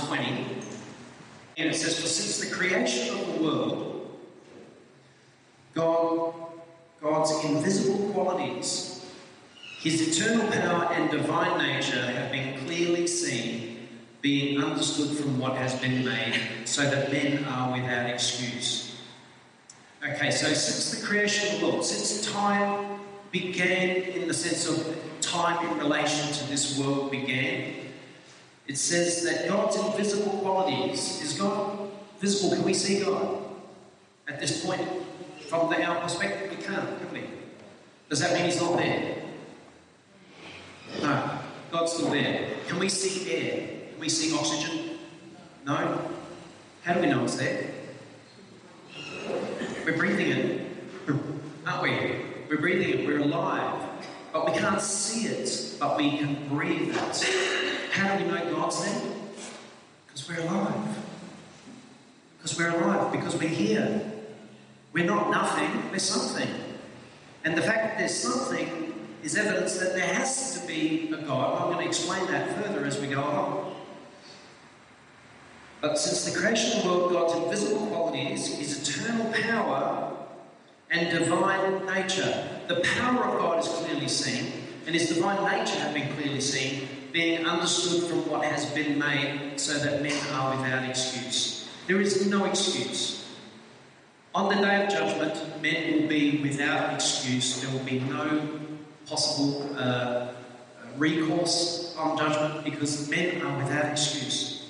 1.20. And it says, For since the creation of the world, God, God's invisible qualities, his eternal power and divine nature have been clearly seen, being understood from what has been made, so that men are without excuse. Okay, so since the creation of the world, since time began in the sense of time in relation to this world began, it says that God's invisible qualities is God visible? Can we see God at this point? From the, our perspective, we can't, can we? Does that mean He's not there? No, God's still there. Can we see air? Can we see oxygen? No. How do we know it's there? We're breathing it, aren't we? We're breathing it, we're alive. But we can't see it, but we can breathe it. How do we know God's there? Because we're alive. Because we're alive, because we're here. We're not nothing, we're something. And the fact that there's something is evidence that there has to be a God. I'm going to explain that further as we go along. But since the creation of the world, God's invisible qualities, his eternal power and divine nature. The power of God is clearly seen, and his divine nature has been clearly seen, being understood from what has been made, so that men are without excuse. There is no excuse. On the day of judgment, men will be without excuse. There will be no possible uh, recourse on judgment because men are without excuse.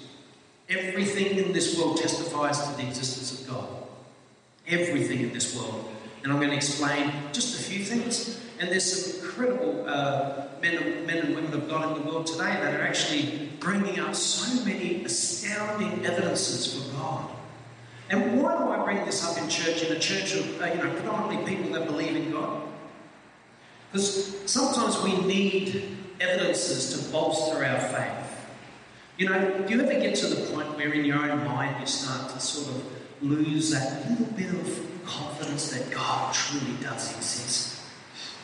Everything in this world testifies to the existence of God. Everything in this world. And I'm going to explain just a few things. And there's some incredible uh, men, and, men and women of God in the world today that are actually bringing up so many astounding evidences for God. And why do I bring this up in church, in a church of, uh, you know, predominantly people that believe in God? Because sometimes we need evidences to bolster our faith. You know, do you ever get to the point where in your own mind you start to sort of lose that little bit of confidence that God truly does exist?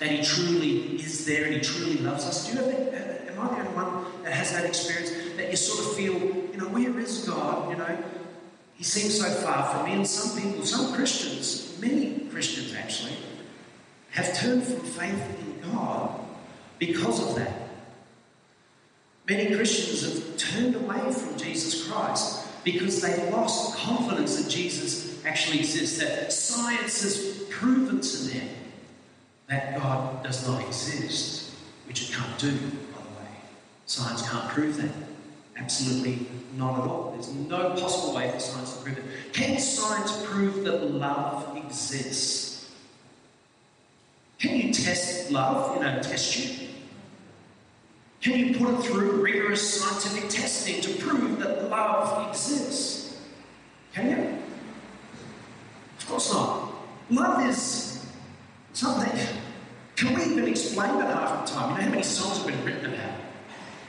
That He truly is there and He truly loves us? Do you ever, uh, am I the only one that has that experience? That you sort of feel, you know, where is God? You know, He seems so far from me. And some people, some Christians, many Christians actually, have turned from faith in God because of that. Many Christians have turned away from Jesus Christ because they've lost confidence that Jesus actually exists, that science has proven to them that God does not exist, which it can't do, by the way. Science can't prove that. Absolutely not at all. There's no possible way for science to prove it. Can science prove that love exists? Can you test love in a test tube? Can you put it through rigorous scientific testing to prove that love exists? Can you? Of course not. Love is something. Can we even explain it half the time? You know how many songs have been written about it?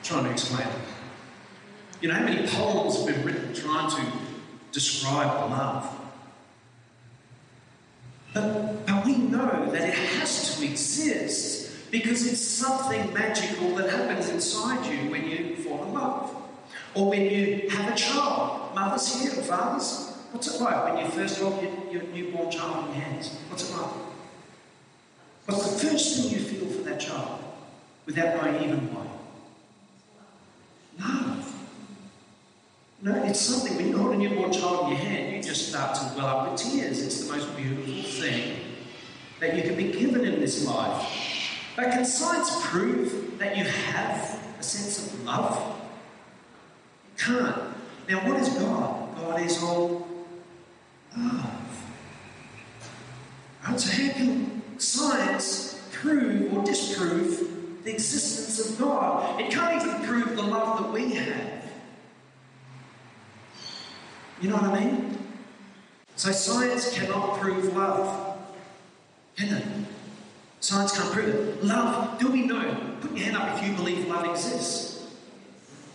Trying to explain it. You know how many poems have been written trying to describe love? But, but we know that it has to exist because it's something magical that happens inside you when you fall in love. Or when you have a child. Mothers here fathers, what's it like when you first hold your, your newborn child in your hands? What's it like? What's the first thing you feel for that child without knowing even why? Love. No, it's something when you hold a newborn child in your hand, you just start to well up with tears. It's the most beautiful thing that you can be given in this life. But can science prove that you have a sense of love? It can't. Now, what is God? God is all so, how can science prove or disprove the existence of God? It can't even prove the love that we have. You know what I mean? So, science cannot prove love. Can it? Science can't prove it. Love, do we know? Put your hand up if you believe love exists.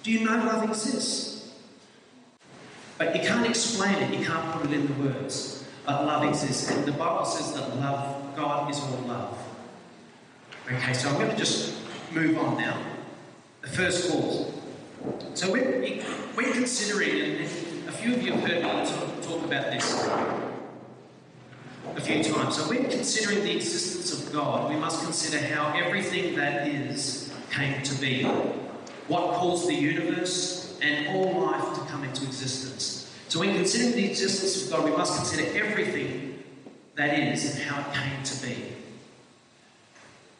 Do you know love exists? But you can't explain it, you can't put it in the words. But love exists. And the Bible says that love, God is all love. Okay, so I'm going to just move on now. The first cause. So we're, we're considering, and a few of you have heard me talk, about this a few times. So when considering the existence of God, we must consider how everything that is came to be, what caused the universe and all life to come into existence. So when considering the existence of God, we must consider everything that is and how it came to be.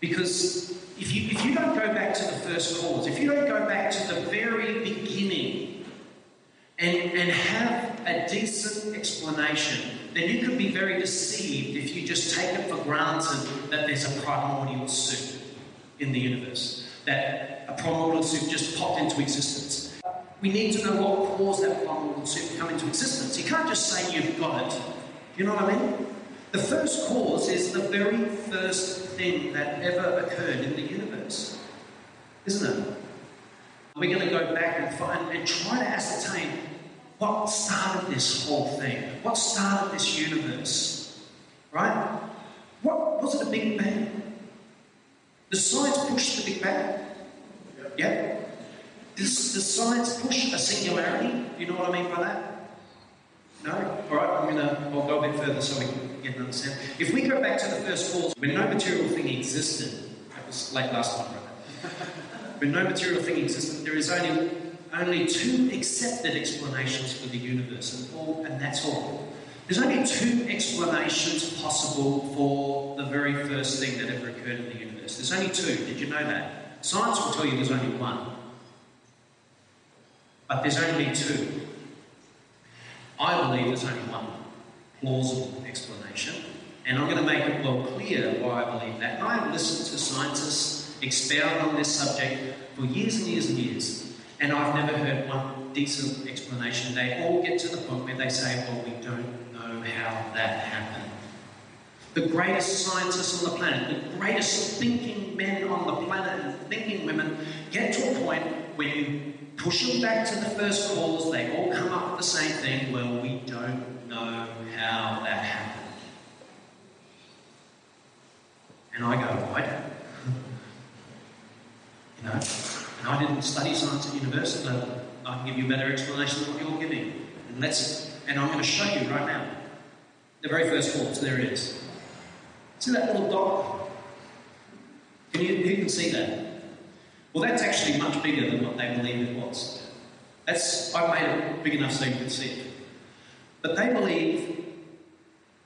Because if you, if you don't go back to the first cause, if you don't go back to the very beginning and, and have a decent explanation, then you could be very deceived if you just take it for granted that there's a primordial soup in the universe, that a primordial soup just popped into existence. We need to know what caused that soup to come into existence. You can't just say you've got it. You know what I mean? The first cause is the very first thing that ever occurred in the universe, isn't it? Are We're going to go back and find and try to ascertain what started this whole thing? What started this universe? Right? What was it a Big Bang? The science pushed the Big Bang? Yeah? Does, does science push a singularity? Do you know what I mean by that? No? Alright, I'm gonna I'll go a bit further so we can get an understanding. If we go back to the first cause, when no material thing existed, that was late last time, right? when no material thing existed, there is only only two accepted explanations for the universe, and, all, and that's all. There's only two explanations possible for the very first thing that ever occurred in the universe. There's only two. Did you know that? Science will tell you there's only one. But there's only two. I believe there's only one plausible explanation, and I'm going to make it well clear why I believe that. I have listened to scientists expound on this subject for years and years and years. And I've never heard one decent explanation. They all get to the point where they say, well, we don't know how that happened. The greatest scientists on the planet, the greatest thinking men on the planet and thinking women get to a point where you push them back to the first cause, they all come up with the same thing. Well, we don't know how that happened. And I go, I don't. you know? And I didn't study science at university, but I can give you a better explanation than what you're giving. And let's and I'm going to show you right now. The very first cause, there it is. See that little dot? Can you who can see that? Well that's actually much bigger than what they believe it was. That's I've made it big enough so you can see it. But they believe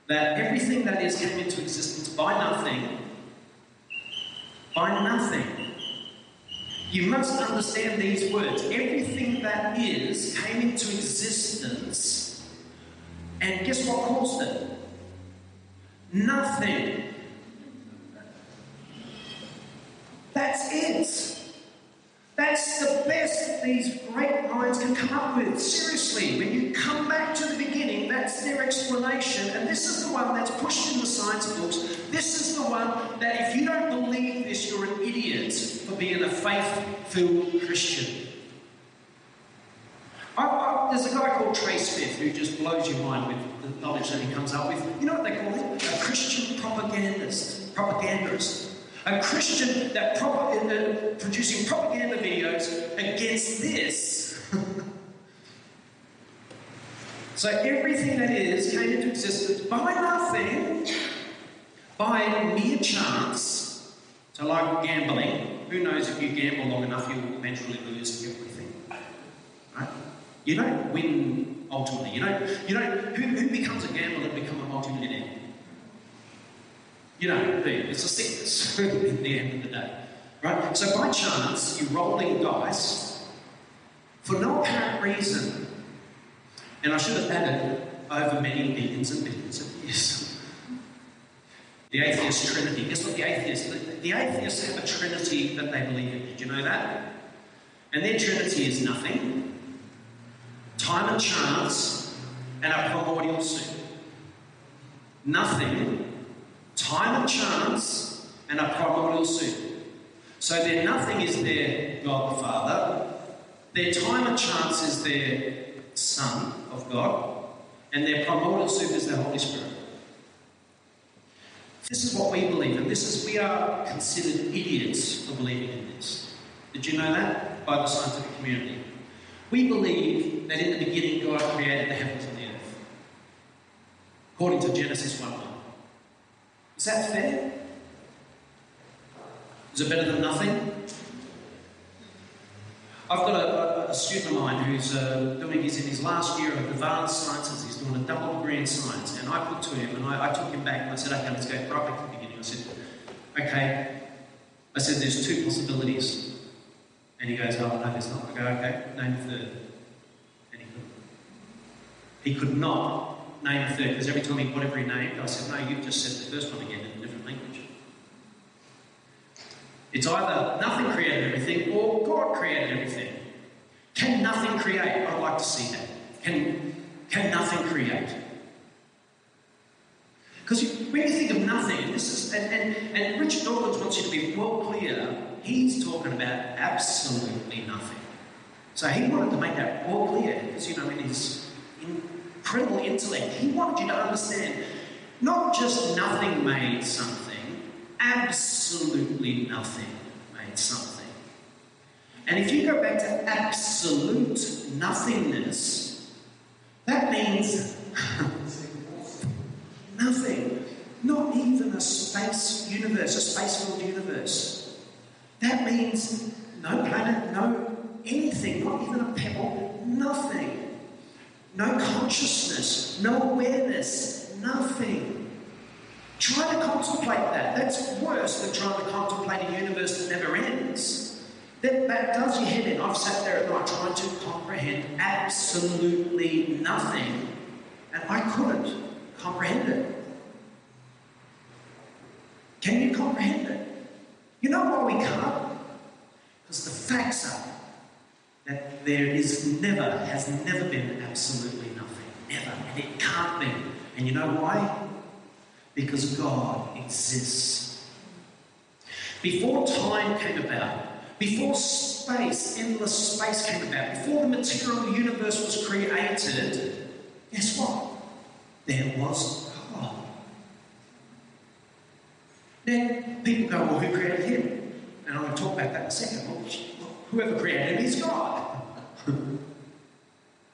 that everything that is came into existence by nothing, by nothing, you must understand these words. Everything that is came into existence, and guess what caused it? Nothing. That's it. That's the best these great can come up with. Seriously, when you come back to the beginning, that's their explanation. And this is the one that's pushed in the science books. This is the one that if you don't believe this, you're an idiot for being a faith filled Christian. I, I, there's a guy called Trey Smith who just blows your mind with the knowledge that he comes up with. You know what they call him? A Christian propagandist. Propagandist a Christian that pro- uh, producing propaganda videos against this. so everything that is came into existence by nothing, by mere chance. So like gambling, who knows if you gamble long enough you will eventually lose everything. Right? You don't win ultimately. You don't. You don't. Who, who becomes a gambler and become a multimillionaire? You know, it's a sickness at the end of the day. Right? So by chance, you're rolling dice for no apparent reason. And I should have added over many billions and billions of years. the atheist trinity. Guess what the atheists the, the atheists have a trinity that they believe in. Did you know that? And their trinity is nothing, time and chance, and a primordial soup. Nothing time and chance, and a primordial soup. So their nothing is their God the Father, their time and chance is their Son of God, and their primordial soup is their Holy Spirit. This is what we believe, and this is we are considered idiots for believing in this. Did you know that by the scientific community? We believe that in the beginning God created the heavens and the earth, according to Genesis 1 1. Is that fair? Is it better than nothing? I've got a, a, a student of mine who's uh, doing, he's in his last year of advanced sciences, he's doing a double degree in science, and I put to him, and I, I took him back and I said, okay, let's go right back to the beginning. I said, okay, I said, there's two possibilities. And he goes, oh, no, there's not. I go, okay, name a third. And he couldn't. He could not name a third, because every time he, whatever he named, I said, no, you've just said the first one again in a different language. It's either nothing created everything or God created everything. Can nothing create? I'd like to see that. Can, can nothing create? Because when you think of nothing, this is, and, and, and Richard Dawkins wants you to be well clear, he's talking about absolutely nothing. So he wanted to make that all clear, because, you know, in his incredible intellect, he wanted you to understand not just nothing made something absolutely nothing made something. And if you go back to absolute nothingness, that means nothing. Not even a space universe, a space filled universe. That means no planet, no anything, not even a pebble, nothing. No consciousness, no awareness, nothing. Try to contemplate that. That's worse than trying to contemplate a universe that never ends. That, that does your head in. I've sat there at night trying to comprehend absolutely nothing, and I couldn't comprehend it. Can you comprehend it? You know why we can't? Because the facts are that there is never, has never been absolutely nothing. Never. And it can't be. And you know why? Because God exists. Before time came about, before space, endless space came about, before the material universe was created, guess what? There was God. Then people go, well, who created him? And I'm going to talk about that in a second. Well, whoever created him is God.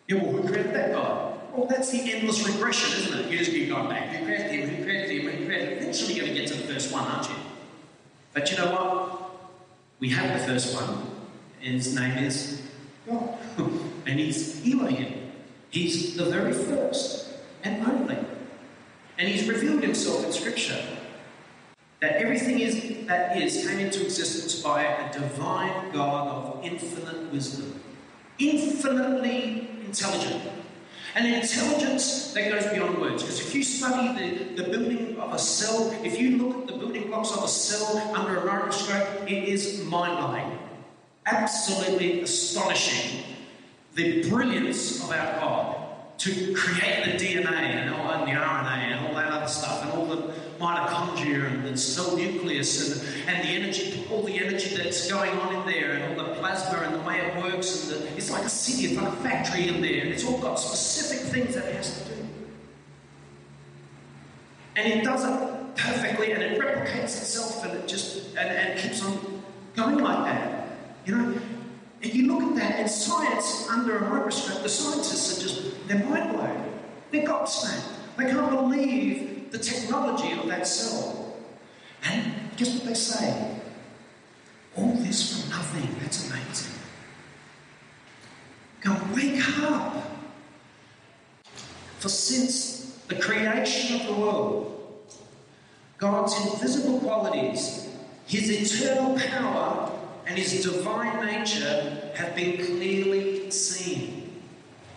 yeah, well, who created that God? Well, that's the endless regression, isn't it? You just keep going back. Who created him? Who created him? Who created him? Eventually, you're going to get to the first one, aren't you? But you know what? We have the first one, and his name is God. and he's Elohim. He's the very first and only. And he's revealed himself in Scripture. That everything is that is came into existence by a divine God of infinite wisdom, infinitely intelligent, an intelligence that goes beyond words. Because if you study the, the building of a cell, if you look at the building blocks of a cell under a microscope, it is mind blowing. Absolutely astonishing. The brilliance of our God to create the DNA and, and the RNA and all that other stuff and all the mitochondria and the cell nucleus and, and the energy, all the energy that's going on in there and all the plasma and the way it works. And the, it's like a city, it's like a factory in there. And It's all got specific things that it has to do. And it does it perfectly and it replicates itself and it just and, and keeps on going like that. You know, if you look at that, and science under a microscope, the scientists are just, they're mind blown. They're gobsmacked. They can't believe the technology of that cell. And guess what they say? All this for nothing. That's amazing. Go, wake up. For since the creation of the world, God's invisible qualities, His eternal power, and his divine nature have been clearly seen.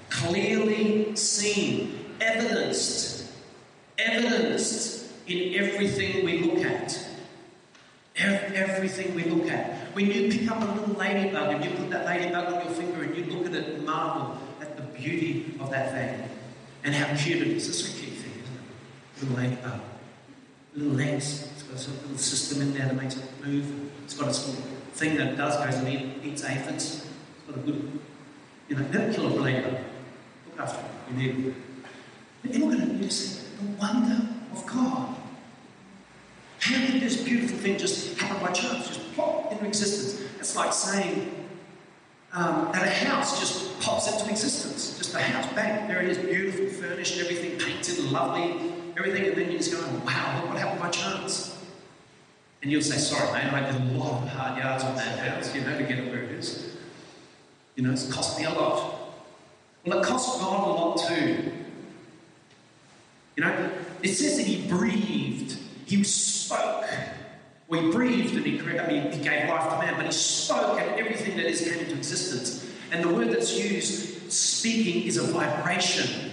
Clearly seen, evidenced, evidenced in everything we look at. Everything we look at. When you pick up a little ladybug and you put that ladybug on your finger and you look at it marvel at the beauty of that thing and how cute it is. It's a cute thing, isn't it? Little ladybug. Little legs. It's got a little system in there that makes it move. It's got its little thing that it does goes and eat, eats aphids. It's got a good, you know, never kill a ladybug. Look after it. You need it. But you look at it you see the wonder of God. How did this beautiful thing just happen by chance, just pop into existence. It's like saying um, that a house just pops into existence. Just a house, bang, there it is, beautiful, furnished, everything painted, lovely, everything, and then you just go, wow, look what happened by chance. And you'll say, sorry, mate, I did a lot of hard yards on that house, you know, to get it where it is. You know, it's cost me a lot. Well, it cost God a lot too. You know, it says that He breathed, He spoke. Well, He breathed and He, created, I mean, he gave life to man, but He spoke and everything that is came into existence. And the word that's used, speaking, is a vibration.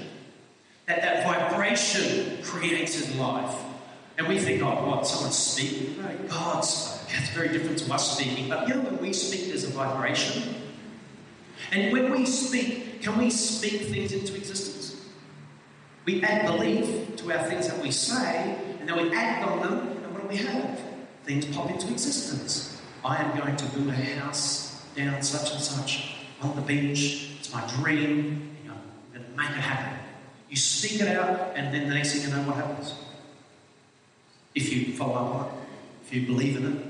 That that vibration created life. And we think, oh, what, someone's speaking? No, God spoke. It's very different to us speaking. But you know, when we speak, there's a vibration. And when we speak, can we speak things into existence? We add belief to our things that we say, and then we act on them, and what do we have? Things pop into existence. I am going to build a house down such and such on the beach. It's my dream. I'm going to make it happen. You speak it out, and then the next thing you know, what happens? If you follow up on it, if you believe in it,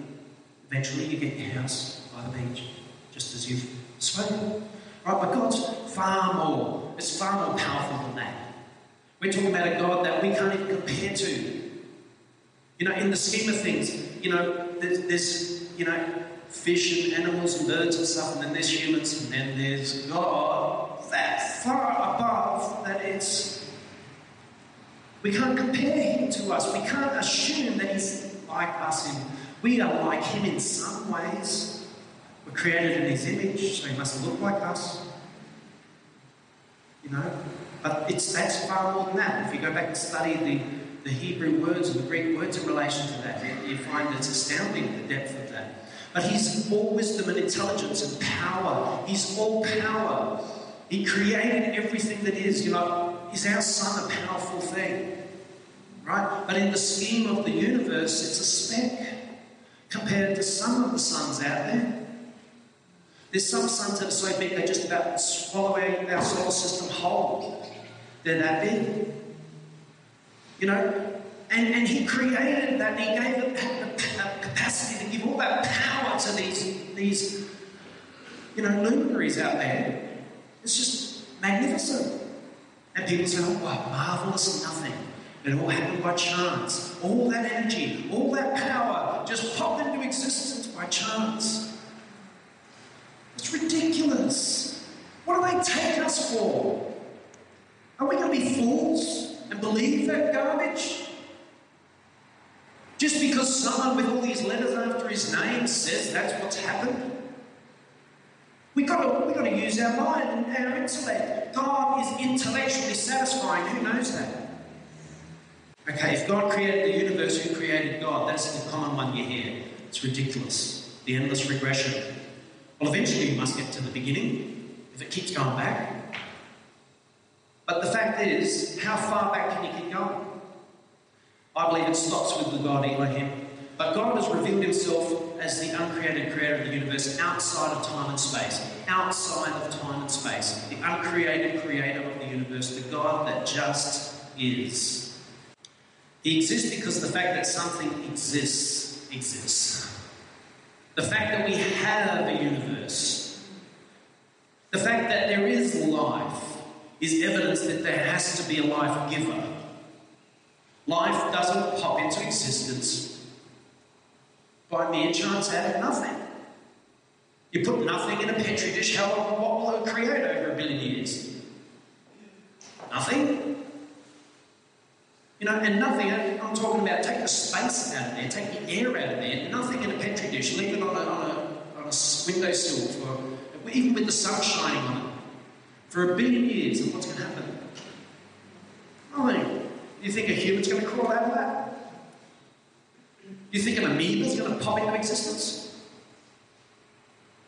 eventually you get your house by the beach, just as you've spoken. Right, but God's far more, it's far more powerful than that. We're talking about a God that we can't even compare to. You know, in the scheme of things, you know, there's, there's you know, fish and animals and birds and stuff, and then there's humans, and then there's God that far above that it's. We can't compare him to us. We can't assume that he's like us in. We are like him in some ways. We're created in his image, so he must look like us. You know? But it's that's far more than that. If you go back and study the, the Hebrew words and the Greek words in relation to that, you find it's astounding the depth of that. But he's all wisdom and intelligence and power. He's all power. He created everything that is. You know, is our sun a powerful thing? Right? But in the scheme of the universe, it's a speck compared to some of the suns out there. There's some suns that are so big they just about swallow our solar system whole. They're that big. You know? And, and he created that, he gave it that capacity to give all that power to these, these you know, luminaries out there. It's just magnificent. And people say, oh, wow, marvellous nothing. It all happened by chance. All that energy, all that power just popped into existence by chance. It's ridiculous. What do they take us for? Are we going to be fools and believe that garbage? Just because someone with all these letters after his name says that's what's happened? We've got, to, we've got to use our mind and our intellect. God is intellectually satisfying. Who knows that? Okay, if God created the universe, who created God? That's the common one you hear. It's ridiculous. The endless regression. Well, eventually you must get to the beginning if it keeps going back. But the fact is, how far back can you keep going? I believe it stops with the God Elohim. But God has revealed himself as the uncreated creator of the universe outside of time and space. Outside of time and space. The uncreated creator of the universe. The God that just is. He exists because the fact that something exists exists. The fact that we have a universe. The fact that there is life is evidence that there has to be a life giver. Life doesn't pop into existence by mere chance out of nothing. You put nothing in a petri dish, how what will it create over a billion years? Nothing. You know, and nothing, I'm talking about take the space out of there, take the air out of there, nothing in a petri dish, leave it on a, on a, on a windowsill, for, even with the sun shining on it, for a billion years, and what's going to happen? Nothing. You think a human's going to crawl out of that? You think an amoeba's going to pop into existence?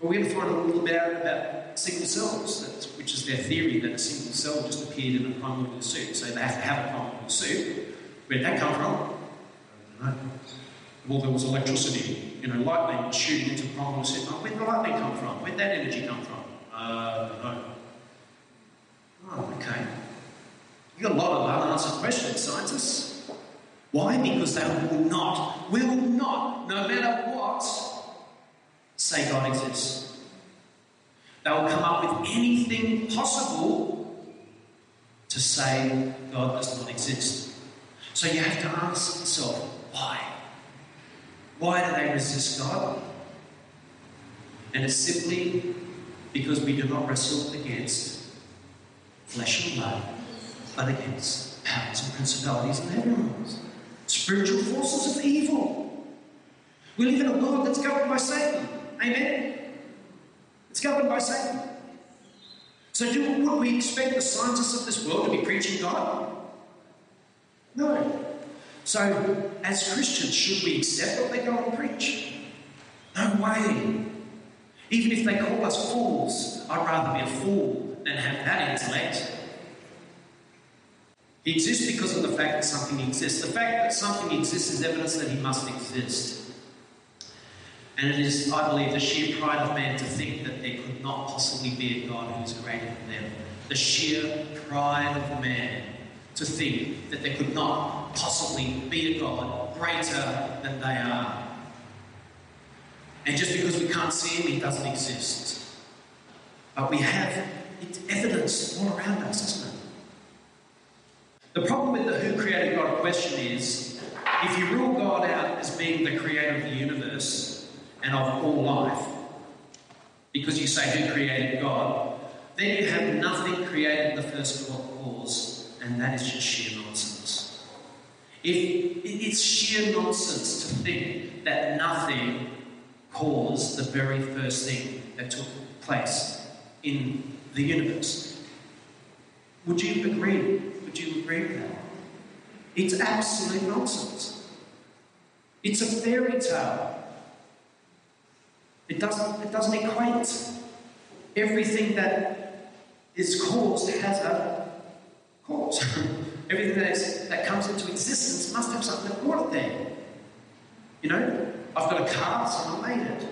Well, we're going to find a little bit out about single cells, which is their theory that a single cell just appeared in a primordial soup. So they have to have a primordial soup. Where did that come from? I don't know. Well, there was electricity, you know, lightning shooting into primordial soup. Oh, where did the lightning come from? Where did that energy come from? Uh, I don't know. Oh, okay. You've got a lot of unanswered questions, scientists. Why? Because they will not, will not, no matter what, say God exists. They will come up with anything possible to say God does not exist. So you have to ask yourself, why? Why do they resist God? And it's simply because we do not wrestle against flesh and blood, but against powers and principalities and heavenly spiritual forces of evil. We live in a world that's governed by Satan. Amen? It's governed by Satan. So, do, would we expect the scientists of this world to be preaching God? No. So, as Christians, should we accept what they go and preach? No way. Even if they call us fools, I'd rather be a fool than have that intellect. He exists because of the fact that something exists. The fact that something exists is evidence that he must exist. And it is, I believe, the sheer pride of man to think that there could not possibly be a God who is greater than them. The sheer pride of man to think that there could not possibly be a God greater than they are. And just because we can't see him, he doesn't exist. But we have it's evidence all around us, isn't it? The problem with the who created God question is if you rule God out as being the creator of the universe and of all life, because you say who created God, then you have nothing created the first cause, and that is just sheer nonsense. If it's sheer nonsense to think that nothing caused the very first thing that took place in the universe. Would you agree? Would you agree with that? It's absolute nonsense. It's a fairy tale. It doesn't, it doesn't equate. Everything that is caused has a cause. Everything that, is, that comes into existence must have something that brought it there. You know, I've got a car, someone made it.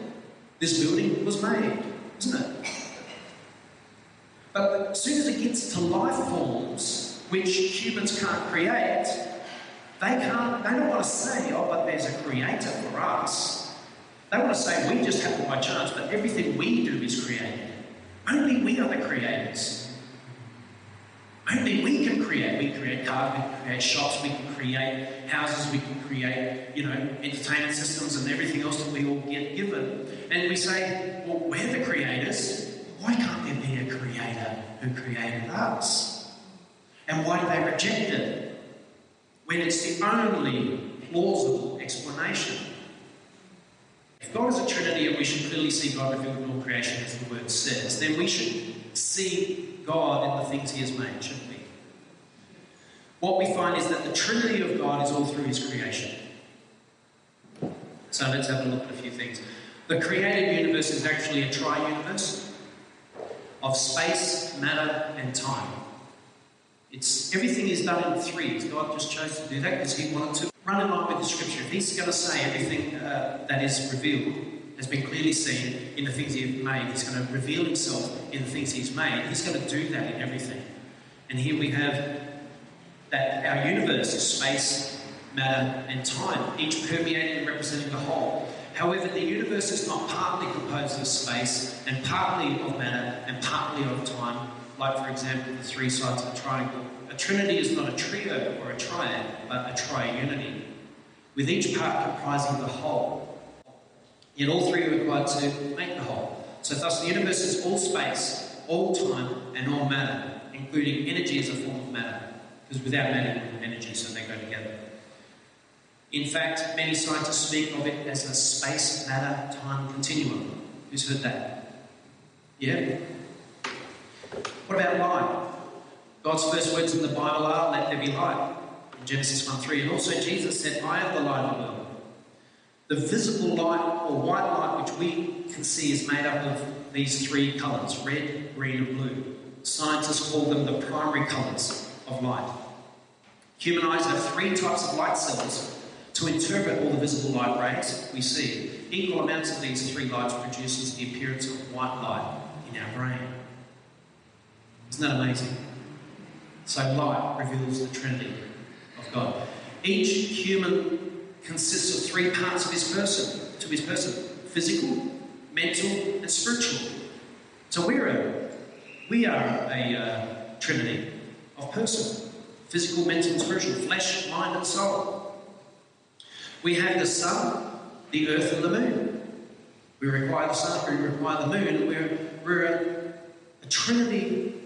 This building was made, isn't it? But as soon as it gets to life forms, which humans can't create, they can't, they don't want to say, oh, but there's a creator for us. They want to say we just happen by chance, but everything we do is created. Only we are the creators. Only we can create. We create cars, we can create shops, we can create houses, we can create, you know, entertainment systems and everything else that we all get given. And we say, well, we're the creators. Why can't there be a creator who created us? And why do they reject it when it's the only plausible explanation? If God is a Trinity and we should clearly see God revealed in all creation as the word says, then we should see God in the things He has made, shouldn't we? What we find is that the Trinity of God is all through His creation. So let's have a look at a few things. The created universe is actually a tri universe of space, matter, and time. It's everything is done in threes. God just chose to do that because He wanted to run in line with the Scripture. If He's going to say everything uh, that is revealed has been clearly seen in the things He's made, He's going to reveal Himself in the things He's made. He's going to do that in everything. And here we have that our universe is space, matter, and time, each permeating and representing the whole. However, the universe is not partly composed of space and partly of matter and partly of time, like, for example, the three sides of a triangle. A trinity is not a trio or a triad, but a triunity, with each part comprising the whole. Yet all three are required to make the whole. So, thus, the universe is all space, all time, and all matter, including energy as a form of matter, because without matter, you have energy, so they go together. In fact, many scientists speak of it as a space matter time continuum. Who's heard that? Yeah? What about light? God's first words in the Bible are, let there be light, in Genesis 1 3. And also Jesus said, I am the light of the world. The visible light or white light which we can see is made up of these three colours red, green, and blue. Scientists call them the primary colours of light. Human eyes have three types of light cells to interpret all the visible light rays we see. Equal amounts of these three lights produces the appearance of white light in our brain. Isn't that amazing? So light reveals the Trinity of God. Each human consists of three parts of his person, to his person physical, mental, and spiritual. So we're a, we are a uh, trinity of person physical, mental, and spiritual, flesh, mind, and soul. We have the sun, the earth, and the moon. We require the sun, we require the moon, we're, we're a, a trinity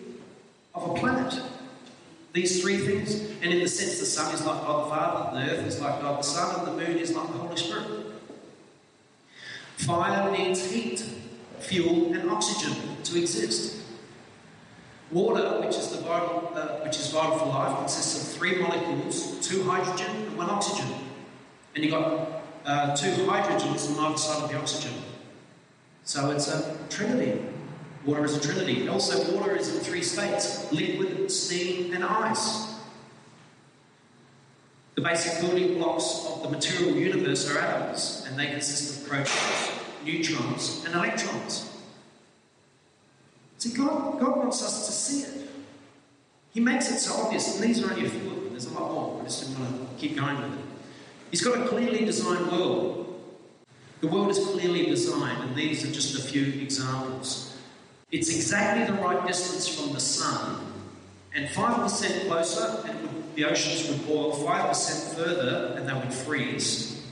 of a planet. These three things, and in the sense the sun is like God the Father, the earth is like God the Son, and the moon is like the Holy Spirit. Fire needs heat, fuel, and oxygen to exist. Water, which is, the vital, uh, which is vital for life, consists of three molecules, two hydrogen and one oxygen. And you've got uh, two hydrogens on either side of the oxygen. So it's a trinity. Water is a trinity. Also, water is in three states liquid, steam, and ice. The basic building blocks of the material universe are atoms, and they consist of protons, neutrons, and electrons. See, God, God wants us to see it. He makes it so obvious, and these are only a few of them. There's a lot more. I just didn't want to keep going with it. He's got a clearly designed world. The world is clearly designed, and these are just a few examples. It's exactly the right distance from the sun, and 5% closer, and the oceans would boil, 5% further, and they would freeze.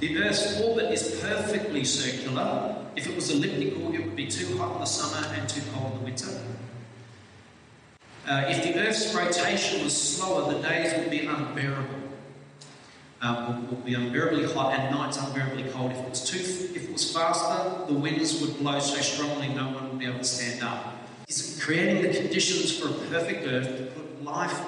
The Earth's orbit is perfectly circular. If it was elliptical, it would be too hot in the summer and too cold in the winter. Uh, if the Earth's rotation was slower, the days would be unbearable. Uh, would, would, be unbearably hot and nights unbearably cold. If it was too, if it was faster, the winds would blow so strongly no one would be able to stand up. He's creating the conditions for a perfect Earth to put life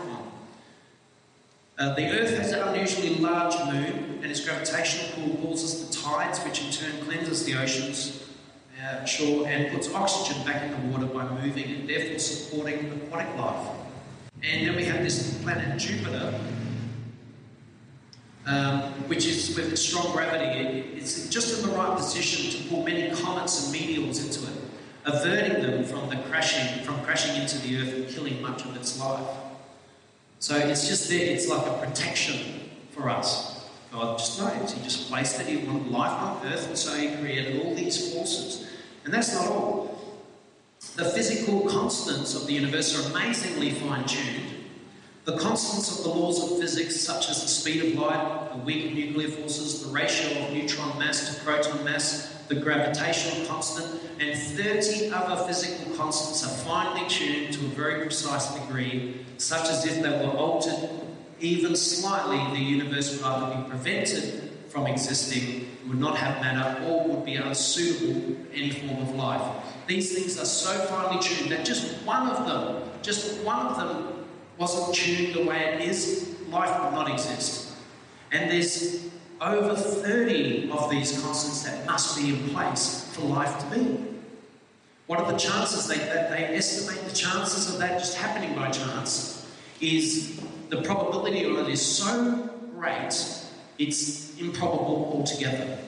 uh, the Earth has an unusually large moon, and its gravitational pull causes the tides, which in turn cleanses the oceans uh, shore and puts oxygen back in the water by moving and therefore supporting aquatic life. And then we have this planet Jupiter, um, which is with its strong gravity, it's just in the right position to pull many comets and meteors into it, averting them from the crashing from crashing into the Earth and killing much of its life. So it's just there, it's like a protection for us. God just knows. He just placed it, He wanted life on earth, and so He created all these forces. And that's not all. The physical constants of the universe are amazingly fine tuned. The constants of the laws of physics, such as the speed of light, the weak nuclear forces, the ratio of neutron mass to proton mass, the gravitational constant, and 30 other physical constants are finely tuned to a very precise degree, such as if they were altered even slightly, the universe would either be prevented from existing, would not have matter, or would be unsuitable for any form of life. These things are so finely tuned that just one of them, just one of them wasn't tuned the way it is, life would not exist. And there's over 30 of these constants that must be in place for life to be. What are the chances they, that they estimate the chances of that just happening by chance is the probability of it is so great it's improbable altogether.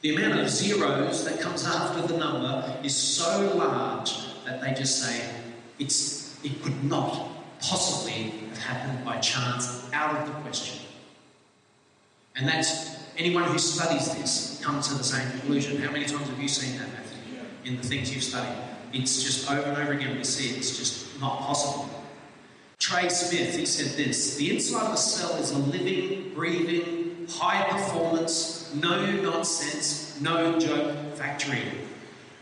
The amount of zeros that comes after the number is so large that they just say it's it could not possibly have happened by chance out of the question. And that's anyone who studies this comes to the same conclusion. How many times have you seen that, Matthew, in the things you've studied? It's just over and over again we see it. It's just not possible. Trey Smith, he said this The inside of a cell is a living, breathing, high performance, no nonsense, no joke factory.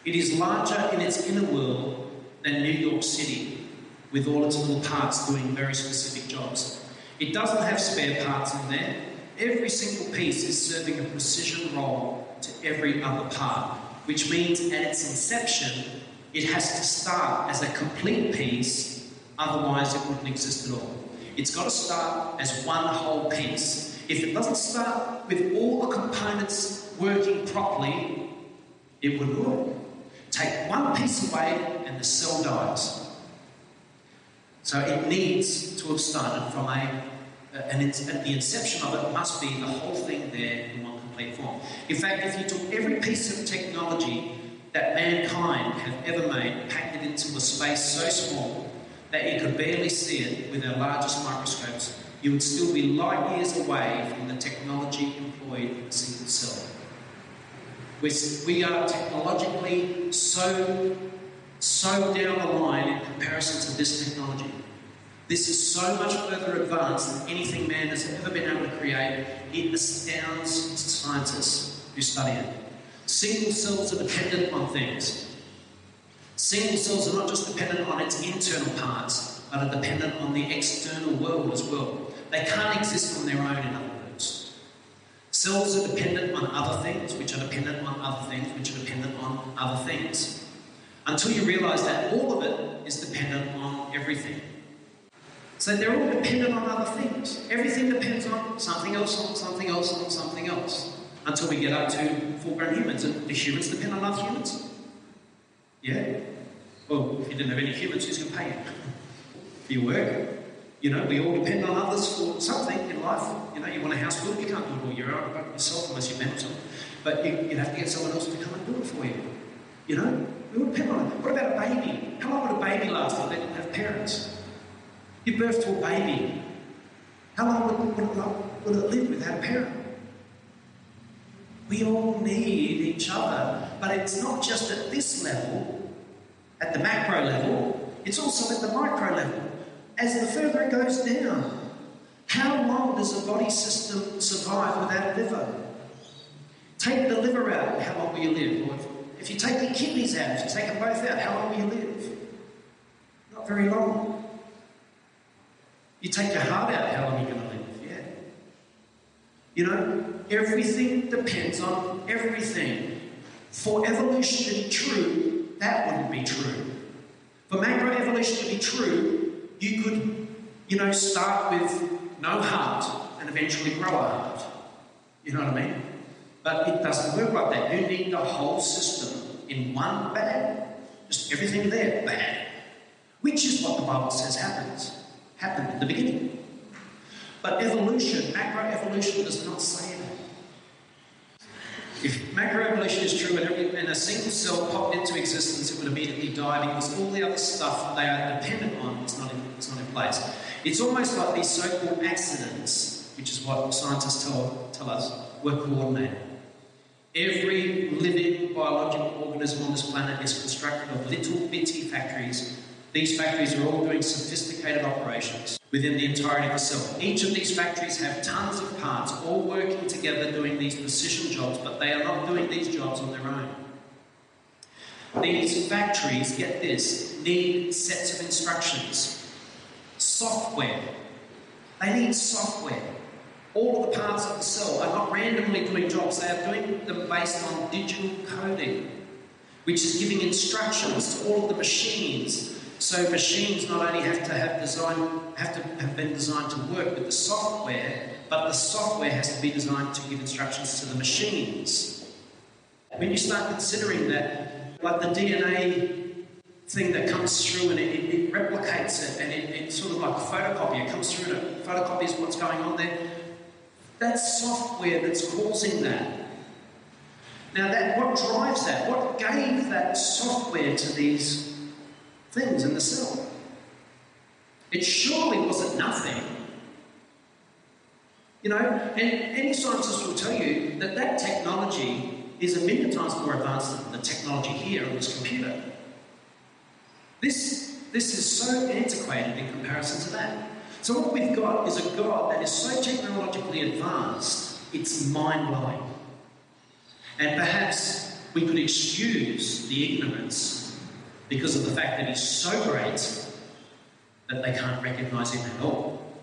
It is larger in its inner world than New York City, with all its little parts doing very specific jobs. It doesn't have spare parts in there. Every single piece is serving a precision role to every other part, which means at its inception, it has to start as a complete piece, otherwise, it wouldn't exist at all. It's got to start as one whole piece. If it doesn't start with all the components working properly, it would work. Take one piece away and the cell dies. So it needs to have started from a uh, and at the inception of it must be the whole thing there in one complete form. In fact, if you took every piece of technology that mankind have ever made, packed it into a space so small, that you could barely see it with our largest microscopes, you would still be light years away from the technology employed in a single cell. We are technologically so, so down the line in comparison to this technology. This is so much further advanced than anything man has ever been able to create. It astounds scientists who study it. Single cells are dependent on things. Single cells are not just dependent on its internal parts, but are dependent on the external world as well. They can't exist on their own, in other words. Cells are dependent on other things, which are dependent on other things, which are dependent on other things. Until you realize that all of it is dependent on everything. So they're all dependent on other things. Everything depends on something else, on something else, on something else. Until we get up to full grown humans. And do humans depend on other humans? Yeah? Well, if you didn't have any humans, who's going to pay you? For your work? You know, we all depend on others for something in life. You know, you want a house built, you can't do it all your own, yourself unless you mentor. But you, you have to get someone else to come and do it for you. You know, depend on it. What about a baby? How long would a baby last if they didn't have parents? Give birth to a baby. How long would, would, would it live without a parent? We all need each other, but it's not just at this level, at the macro level, it's also at the micro level as the further it goes down. How long does a body system survive without a liver? Take the liver out, how long will you live? If you take the kidneys out, if you take them both out, how long will you live? Not very long. You take your heart out, how long are you going to live? Yeah. You know, everything depends on everything. For evolution to be true, that wouldn't be true. For macroevolution to be true, you could, you know, start with no heart and eventually grow a heart. You know what I mean? But it doesn't work like that. You need the whole system in one bag. Just everything there, bag. Which is what the Bible says happens. Happened in the beginning. But evolution, macroevolution, does not say that. If macroevolution is true and, every, and a single cell popped into existence, it would immediately die because all the other stuff they are dependent on is not in it's not in place. It's almost like these so called accidents, which is what scientists tell, tell us, were coordinated. Every living biological organism on this planet is constructed of little bitty factories. These factories are all doing sophisticated operations within the entirety of the cell. Each of these factories have tons of parts, all working together doing these precision jobs, but they are not doing these jobs on their own. These factories, get this, need sets of instructions software. They need software. All of the parts of the cell are not randomly doing jobs, they are doing them based on digital coding, which is giving instructions to all of the machines. So machines not only have to have design have to have been designed to work with the software, but the software has to be designed to give instructions to the machines. When you start considering that, like the DNA thing that comes through and it, it, it replicates it and it, it's sort of like a photocopy. It comes through and it photocopies what's going on there. That's software that's causing that. Now, that what drives that? What gave that software to these things in the cell? It surely wasn't nothing. You know, and any scientist will tell you that that technology is a million times more advanced than the technology here on this computer. This, this is so antiquated in comparison to that. So, what we've got is a God that is so technologically advanced, it's mind blowing. And perhaps we could excuse the ignorance because of the fact that He's so great that they can't recognize Him at all.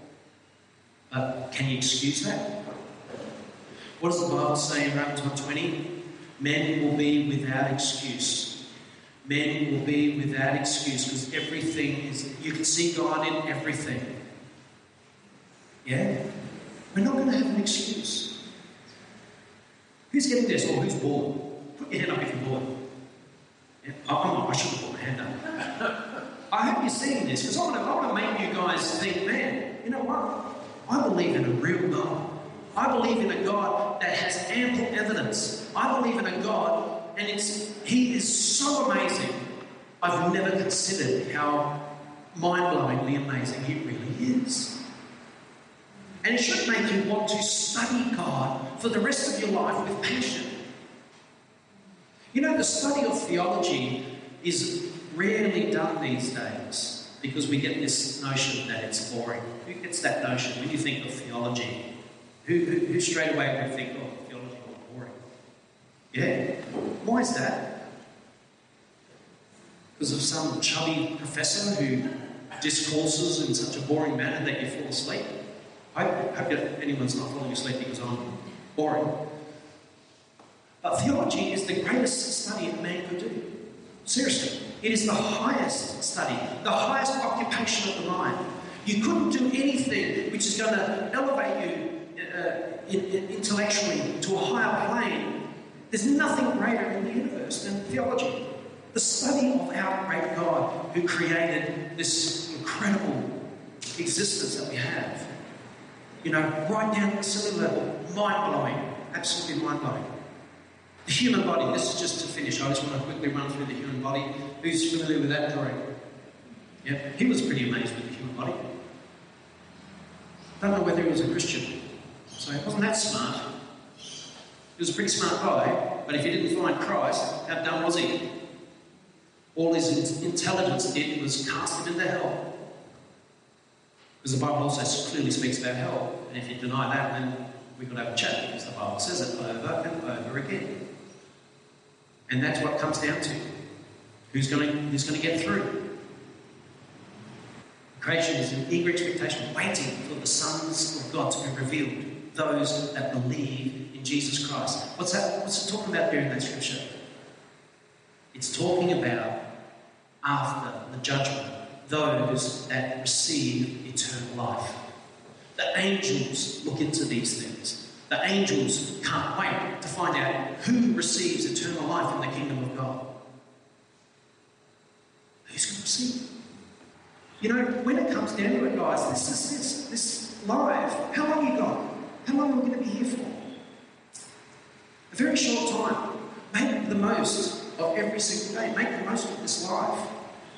But can you excuse that? What does the Bible say in Romans 1:20? Men will be without excuse men will be without excuse because everything is, you can see God in everything. Yeah? We're not going to have an excuse. Who's getting this or who's born? Put your hand up if you're born. Yeah? I'm not, I should have put my hand up. I hope you're seeing this because I want, to, I want to make you guys think, man, you know what? I believe in a real God. I believe in a God that has ample evidence. I believe in a God and it's, he is so amazing. I've never considered how mind blowingly amazing He really is. And it should make you want to study God for the rest of your life with passion. You know, the study of theology is rarely done these days because we get this notion that it's boring. Who gets that notion when you think of theology? Who, who, who straight away would think, oh, theology is boring? Yeah. Why is that? Because of some chubby professor who discourses in such a boring manner that you fall asleep? I hope that anyone's not falling asleep because I'm boring. But theology is the greatest study a man could do. Seriously. It is the highest study, the highest occupation of the mind. You couldn't do anything which is going to elevate you uh, in, in, intellectually to a higher plane. There's nothing greater in the universe than theology. The study of our great God who created this incredible existence that we have. You know, right down to the cellular level, mind blowing, absolutely mind blowing. The human body, this is just to finish. I just want to quickly run through the human body. Who's familiar with that drawing? Yeah, he was pretty amazed with the human body. Don't know whether he was a Christian, so he wasn't that smart. He was a pretty smart guy, but if he didn't find Christ, how dumb was he? All his intelligence did was cast him into hell. Because the Bible also clearly speaks about hell, and if you deny that, then we could have a chat because the Bible says it over and over again. And that's what comes down to. Who's going to, who's going to get through? Creation is an eager expectation, waiting for the sons of God to be revealed, those that believe in Jesus Christ. What's that? What's it talking about there in that scripture? It's talking about after the judgment, those that receive eternal life. The angels look into these things. The angels can't wait to find out who receives eternal life in the kingdom of God. Who's going to receive? You know, when it comes down to it, guys, this is this, this life. How long you got? How long are we going to be here for? A very short time. Make the most of every single day. Make the most of this life.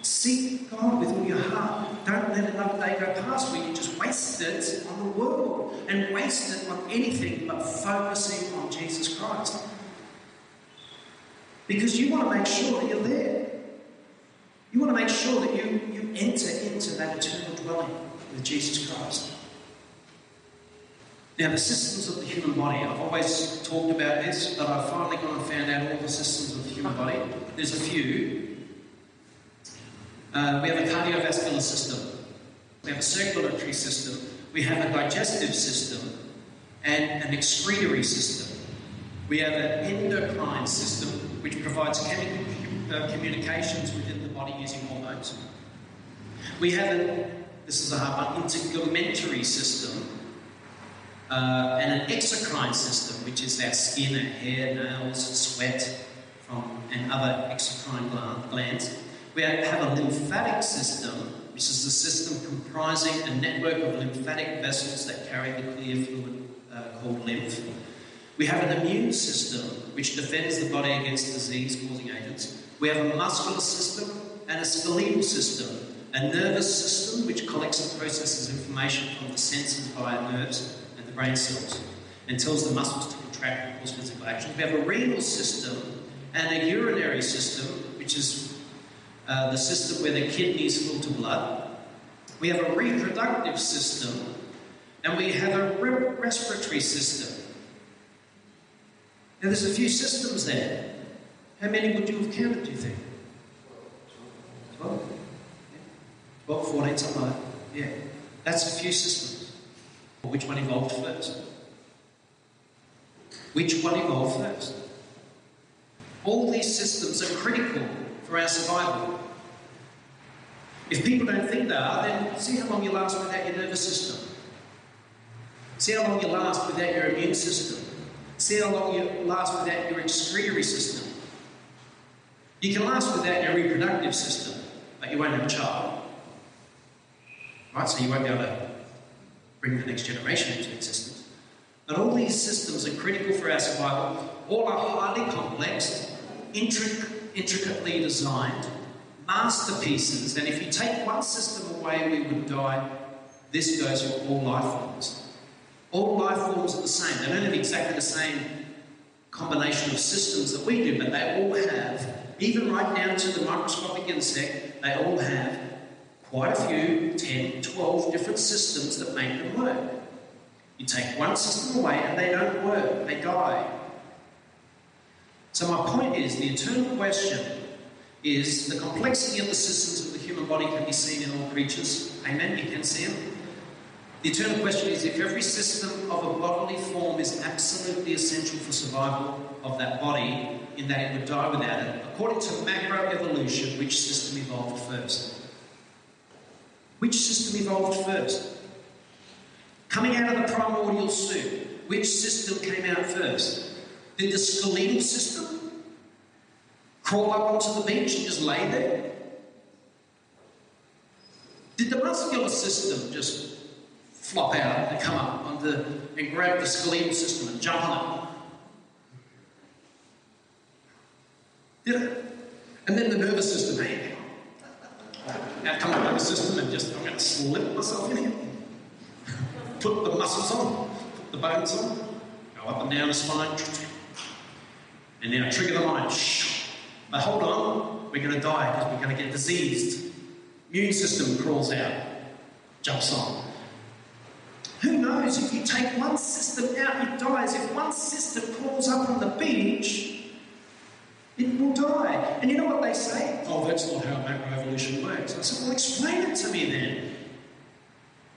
Seek God with all your heart. Don't let another day go past where you just waste it on the world and waste it on anything but focusing on Jesus Christ. Because you want to make sure that you're there. You want to make sure that you, you enter into that eternal dwelling with Jesus Christ. Now, the systems of the human body, I've always talked about this, but I've finally gone and found out all the systems of the human body. There's a few. Uh, we have a cardiovascular system, we have a circulatory system, we have a digestive system, and an excretory system. We have an endocrine system, which provides chemical uh, communications within the body using hormones. We have an, this is a hard one, integumentary system, uh, and an exocrine system, which is our skin, our hair, nails, sweat, from, and other exocrine glands. We have a lymphatic system, which is a system comprising a network of lymphatic vessels that carry the clear fluid uh, called lymph. We have an immune system, which defends the body against disease causing agents. We have a muscular system and a skeletal system, a nervous system which collects and processes information from the senses via nerves and the brain cells and tells the muscles to contract and cause physical action. We have a renal system and a urinary system, which is uh, the system where the kidneys filter blood. We have a reproductive system and we have a re- respiratory system. Now, there's a few systems there. How many would you have counted, do you think? 12? 12, 14, something like that. Yeah. That's a few systems. Which one evolved first? Which one evolved first? All these systems are critical for our survival. If people don't think they are, then see how long you last without your nervous system. See how long you last without your immune system. See how long you last without your excretory system. You can last without your reproductive system, but you won't have a child. Right? So you won't be able to bring the next generation into existence. But all these systems are critical for our survival. All are highly complex, intric- intricately designed, masterpieces, and if you take one system away, we would die. This goes for all life forms. All life forms are the same. They don't have exactly the same combination of systems that we do, but they all have, even right down to the microscopic insect, they all have quite a few 10, 12 different systems that make them work. You take one system away and they don't work, they die. So, my point is the eternal question is the complexity of the systems of the human body can be seen in all creatures. Amen? You can see them. The eternal question is if every system of a bodily form is absolutely essential for survival of that body, in that it would die without it, according to macroevolution, which system evolved first? Which system evolved first? Coming out of the primordial soup, which system came out first? Did the skeletal system crawl up onto the beach and just lay there? Did the muscular system just flop out and come up on the, and grab the skeletal system and jump on it? Did it? And then the nervous system, hey, now come up with system and just, I'm going to slip myself in here. Put the muscles on, put the bones on, go up and down the spine, and then I trigger the mind. But hold on, we're going to die because we're going to get diseased. Immune system crawls out, jumps on. Who knows? If you take one system out, it dies. If one system crawls up on the beach, it will die. And you know what they say? Oh, that's not how macroevolution works. I said, well, explain it to me then.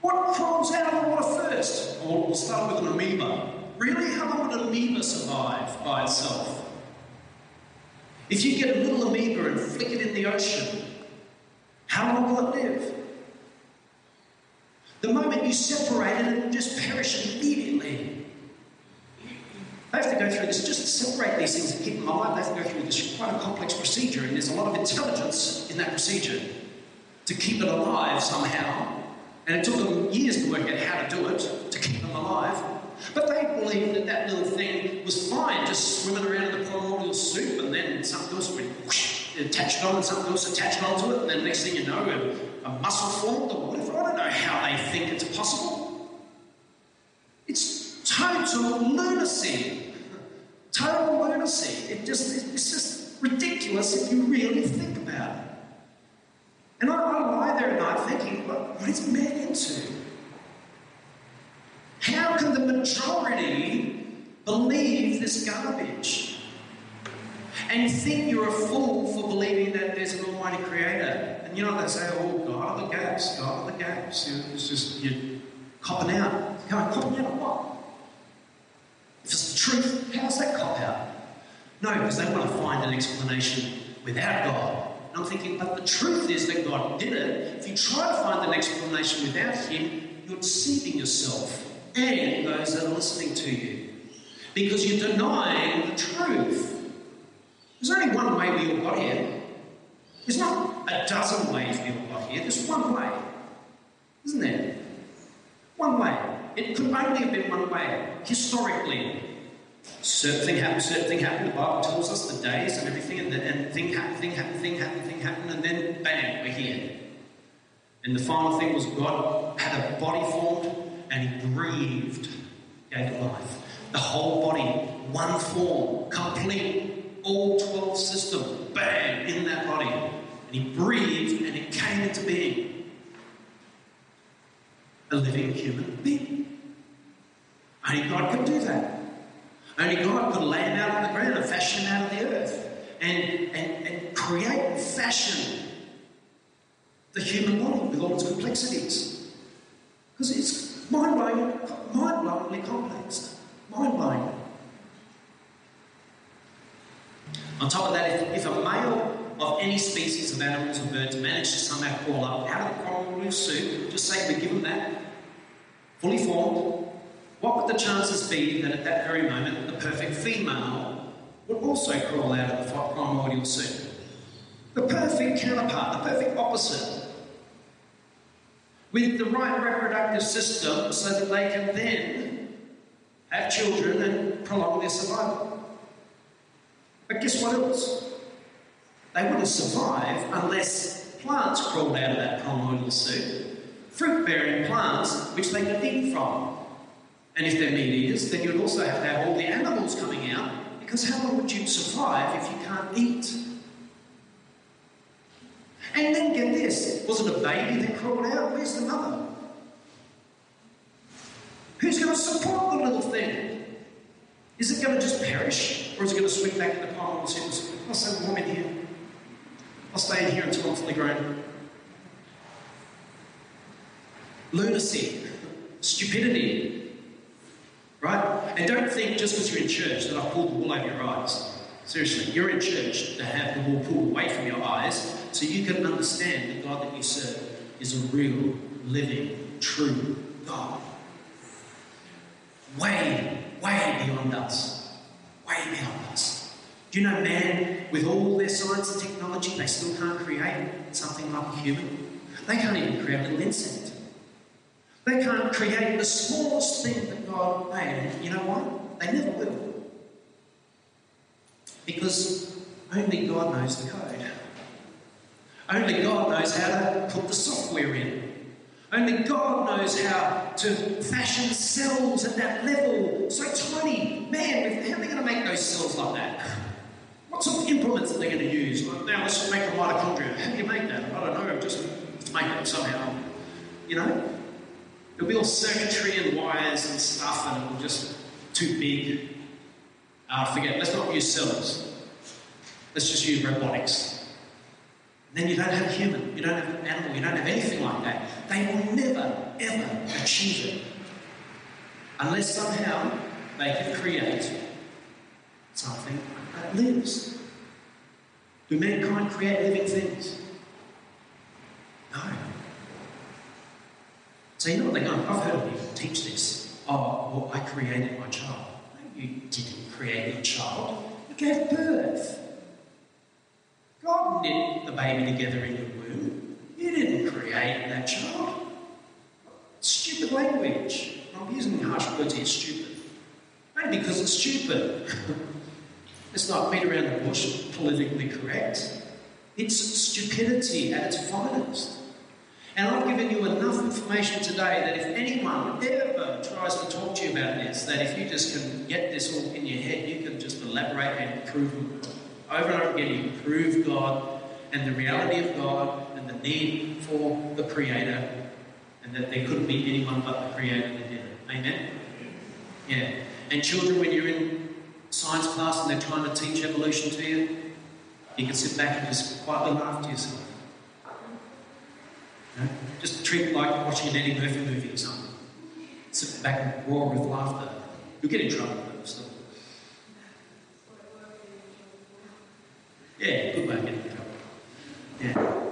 What crawls out of the water first? Oh, we'll start with an amoeba. Really? How long would an amoeba survive by itself? If you get a little amoeba and flick it in the ocean, how long will it live? The moment you separate it, it will just perish immediately. They have to go through this, just separate these things and keep them alive. They have to go through this quite a complex procedure, and there's a lot of intelligence in that procedure to keep it alive somehow. And it took them years to work out how to do it, to keep them alive. But they believed that that little thing was fine, just swimming around in the primordial soup, and then something else would whoosh, attached on, and something else attached onto it, and then next thing you know, a, a muscle formed or whatever. I don't know how they think it's possible. It's total lunacy. Total lunacy. It just, it's just ridiculous if you really think about it. And I, I lie there at night thinking, what is man into? Can the majority believe this garbage? And think you're a fool for believing that there's an almighty creator. And you know, they say, oh, God of the gaps, God of the gaps. It's just, you're copping out. Going, copping out of what? If it's the truth, how's that cop out? No, because they want to find an explanation without God. And I'm thinking, but the truth is that God did it. If you try to find an explanation without Him, you're deceiving yourself and those that are listening to you. Because you're denying the truth. There's only one way we all got here. There's not a dozen ways we all got here. There's one way. Isn't there? One way. It could only have been one way, historically. Certain thing happened, certain thing happened. The Bible tells us the days and everything, and, the, and thing happened, thing happened, thing happened, thing happened, and then bang, we're here. And the final thing was God had a body formed and He breathed, gave life. The whole body, one form, complete, all 12 system, bang, in that body. And He breathed and it came into being a living human being. Only God could do that. Only God could land out on the ground and fashion out of the earth and, and, and create and fashion the human body with all its complexities. Because it's mind blowing, mind blowingly complex. Mind blowing. On top of that, if, if a male of any species of animals or birds managed to somehow crawl up out of the primordial soup, just say we give them that, fully formed, what would the chances be that at that very moment the perfect female would also crawl out of the primordial soup? The perfect counterpart, the perfect opposite. With the right reproductive system so that they can then have children and prolong their survival. But guess what else? They wouldn't survive unless plants crawled out of that colloidal suit. Fruit bearing plants which they could eat from. And if they're meat eaters, then you'd also have to have all the animals coming out because how long would you survive if you can't eat? And then get this was it a baby that crawled out? Where's the mother? Who's going to support the little thing? Is it going to just perish? Or is it going to swim back in the pond and say, I'll stay warm in here? I'll stay in here until I'm fully grown. Lunacy, stupidity, right? And don't think just because you're in church that I've pulled the wool over your eyes. Seriously, you're in church to have the wool pulled away from your eyes so you can understand the God that you serve is a real, living, true God. Way, way beyond us. Way beyond us. Do you know, man, with all their science and technology, they still can't create something like a human? They can't even create a little insect. They can't create the smallest thing that God made. You know what? They never will. Because only God knows the code. Only God knows how to put the software in. Only God knows how to fashion cells at that level. So tiny. Man, how are they going to make those cells like that? What sort of implements are they going to use? Like, now let's make a mitochondria. How do you make that? I don't know. Just make it somehow. You know? It'll be all circuitry and wires and stuff, and it'll just too big. Uh, forget. Let's not use cells. Let's just use robotics. Then you don't have a human, you don't have an animal, you don't have anything like that. They will never, ever achieve it unless somehow they can create something that lives. Do mankind create living things? No. So you know what they go, I've heard people teach this. Oh, well, I created my child. No, you didn't create your child. Gave birth. God knit the baby together in your womb. You didn't create that child. Stupid language. I'm using harsh words here, stupid. Maybe because it's stupid. it's not beat around the bush, politically correct. It's stupidity at its finest. And I've given you enough information today that if anyone ever tries to talk to you about this, that if you just can get this all in your head, you can just elaborate and prove over and over again, you prove God and the reality of God and the need for the Creator, and that there couldn't be anyone but the Creator that did it. Amen? Yeah. And children, when you're in science class and they're trying to teach evolution to you, you can sit back and just quietly laugh to yourself. Just treat it like watching an Eddie Murphy movie or something. Sit back and roar with laughter. You'll get in trouble, though, still. Yeah, good way of getting in trouble. Yeah.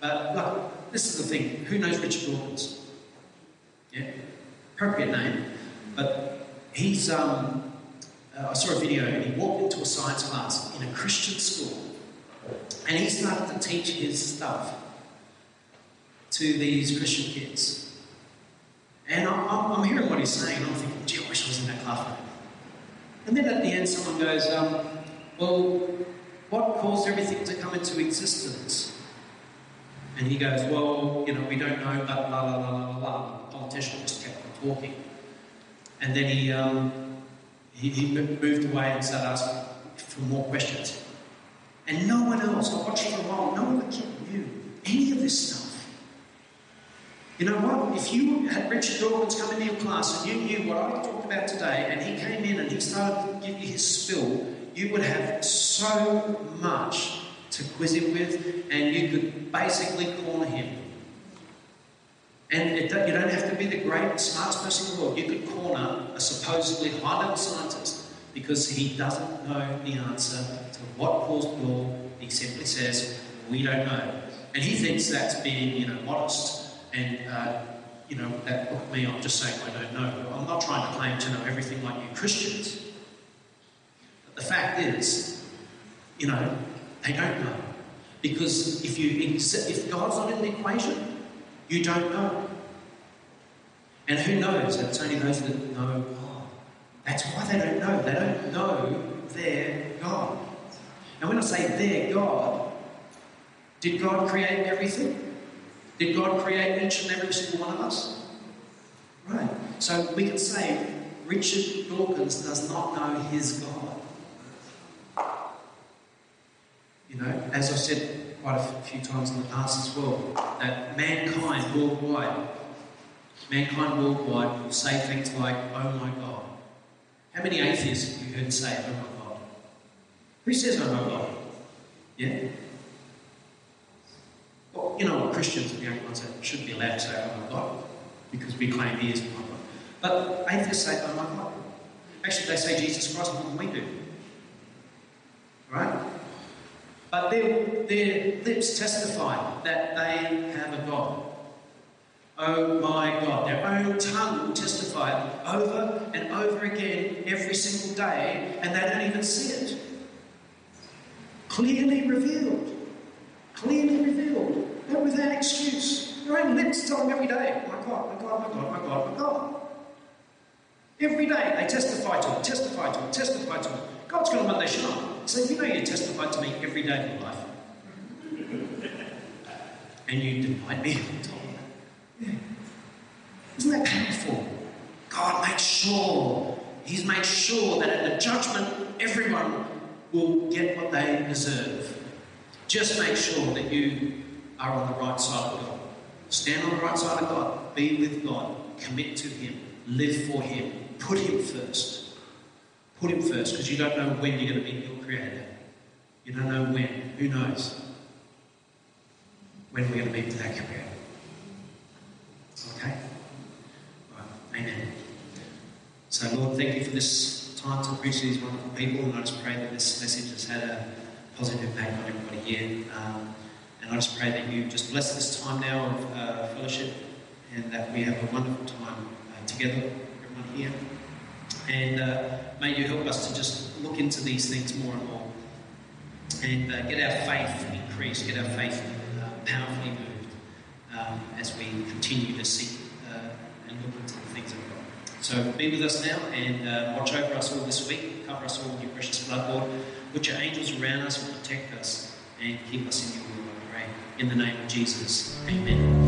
But look, this is the thing. Who knows Richard Dawkins? Yeah, appropriate name. But he's. Um, uh, I saw a video, and he walked into a science class in a Christian school, and he started to teach his stuff to these Christian kids. And I'm, I'm hearing what he's saying, and I'm thinking, gee, I wish I was in that class. And then at the end, someone goes, um, Well, what caused everything to come into existence? And he goes, Well, you know, we don't know, but blah, blah, blah, blah, blah. The politician just kept on talking. And then he, um, he, he moved away and started asking for more questions. And no one else, I watched for a while, no one knew any of this stuff. You know what? If you had Richard Dawkins come into your class and you knew what I talked about today, and he came in and he started to give you his spill, you would have so much to quiz him with, and you could basically corner him. And it, you don't have to be the great, smartest person in the world. You could corner a supposedly high level scientist because he doesn't know the answer to what caused the war. He simply says, We don't know. And he thinks that's being, you know, modest. And, uh, you know, that, look, me, I'm just saying I don't know. I'm not trying to claim to know everything like you Christians. But the fact is, you know, they don't know. Because if, you, if God's not in the equation, you don't know. And who knows? It's only those that know God. That's why they don't know. They don't know their God. And when I say their God, did God create everything? Did God create each and every single one of us? Right. So we can say Richard Dawkins does not know his God. You know, as I've said quite a few times in the past as well, that mankind worldwide, mankind worldwide will say things like, oh my God. How many atheists have you heard say, oh my God? Who says, oh my God? Yeah? Well, you know Christians are the only ones that shouldn't be allowed to say, oh my God, because we claim he is my God. But atheists say, oh my God. Actually, they say Jesus Christ more than we do. Right? But their, their lips testify that they have a God. Oh my God. Their own tongue will testify over and over again every single day, and they don't even see it. Clearly revealed. Clearly revealed. But without excuse. Your own lips tell them every day, my God, my God, my God, my God, my God. Every day they testify to it, testify to it, testify to it. God's got them on their shine. So you know you testified to me every day of your life. and you denied me yeah. Isn't that powerful? God makes sure, He's made sure that at the judgment, everyone will get what they deserve. Just make sure that you are on the right side of God. Stand on the right side of God. Be with God. Commit to Him. Live for Him. Put Him first. Put Him first because you don't know when you're going to meet your Creator. You don't know when. Who knows? When we're going to meet our Creator. Okay? Right. Amen. So, Lord, thank you for this time to preach to these wonderful people, and I just pray that this message has had a positive impact on everybody here. Um, and I just pray that you just bless this time now of uh, fellowship and that we have a wonderful time uh, together, everyone here. And uh, may you help us to just look into these things more and more and uh, get our faith increased, get our faith uh, powerfully moved um, as we continue to seek uh, and look into the things of God. So be with us now and watch over us all this week. Cover us all with your precious blood, Lord. Put your angels around us, and protect us, and keep us in your will, I pray. In the name of Jesus, amen.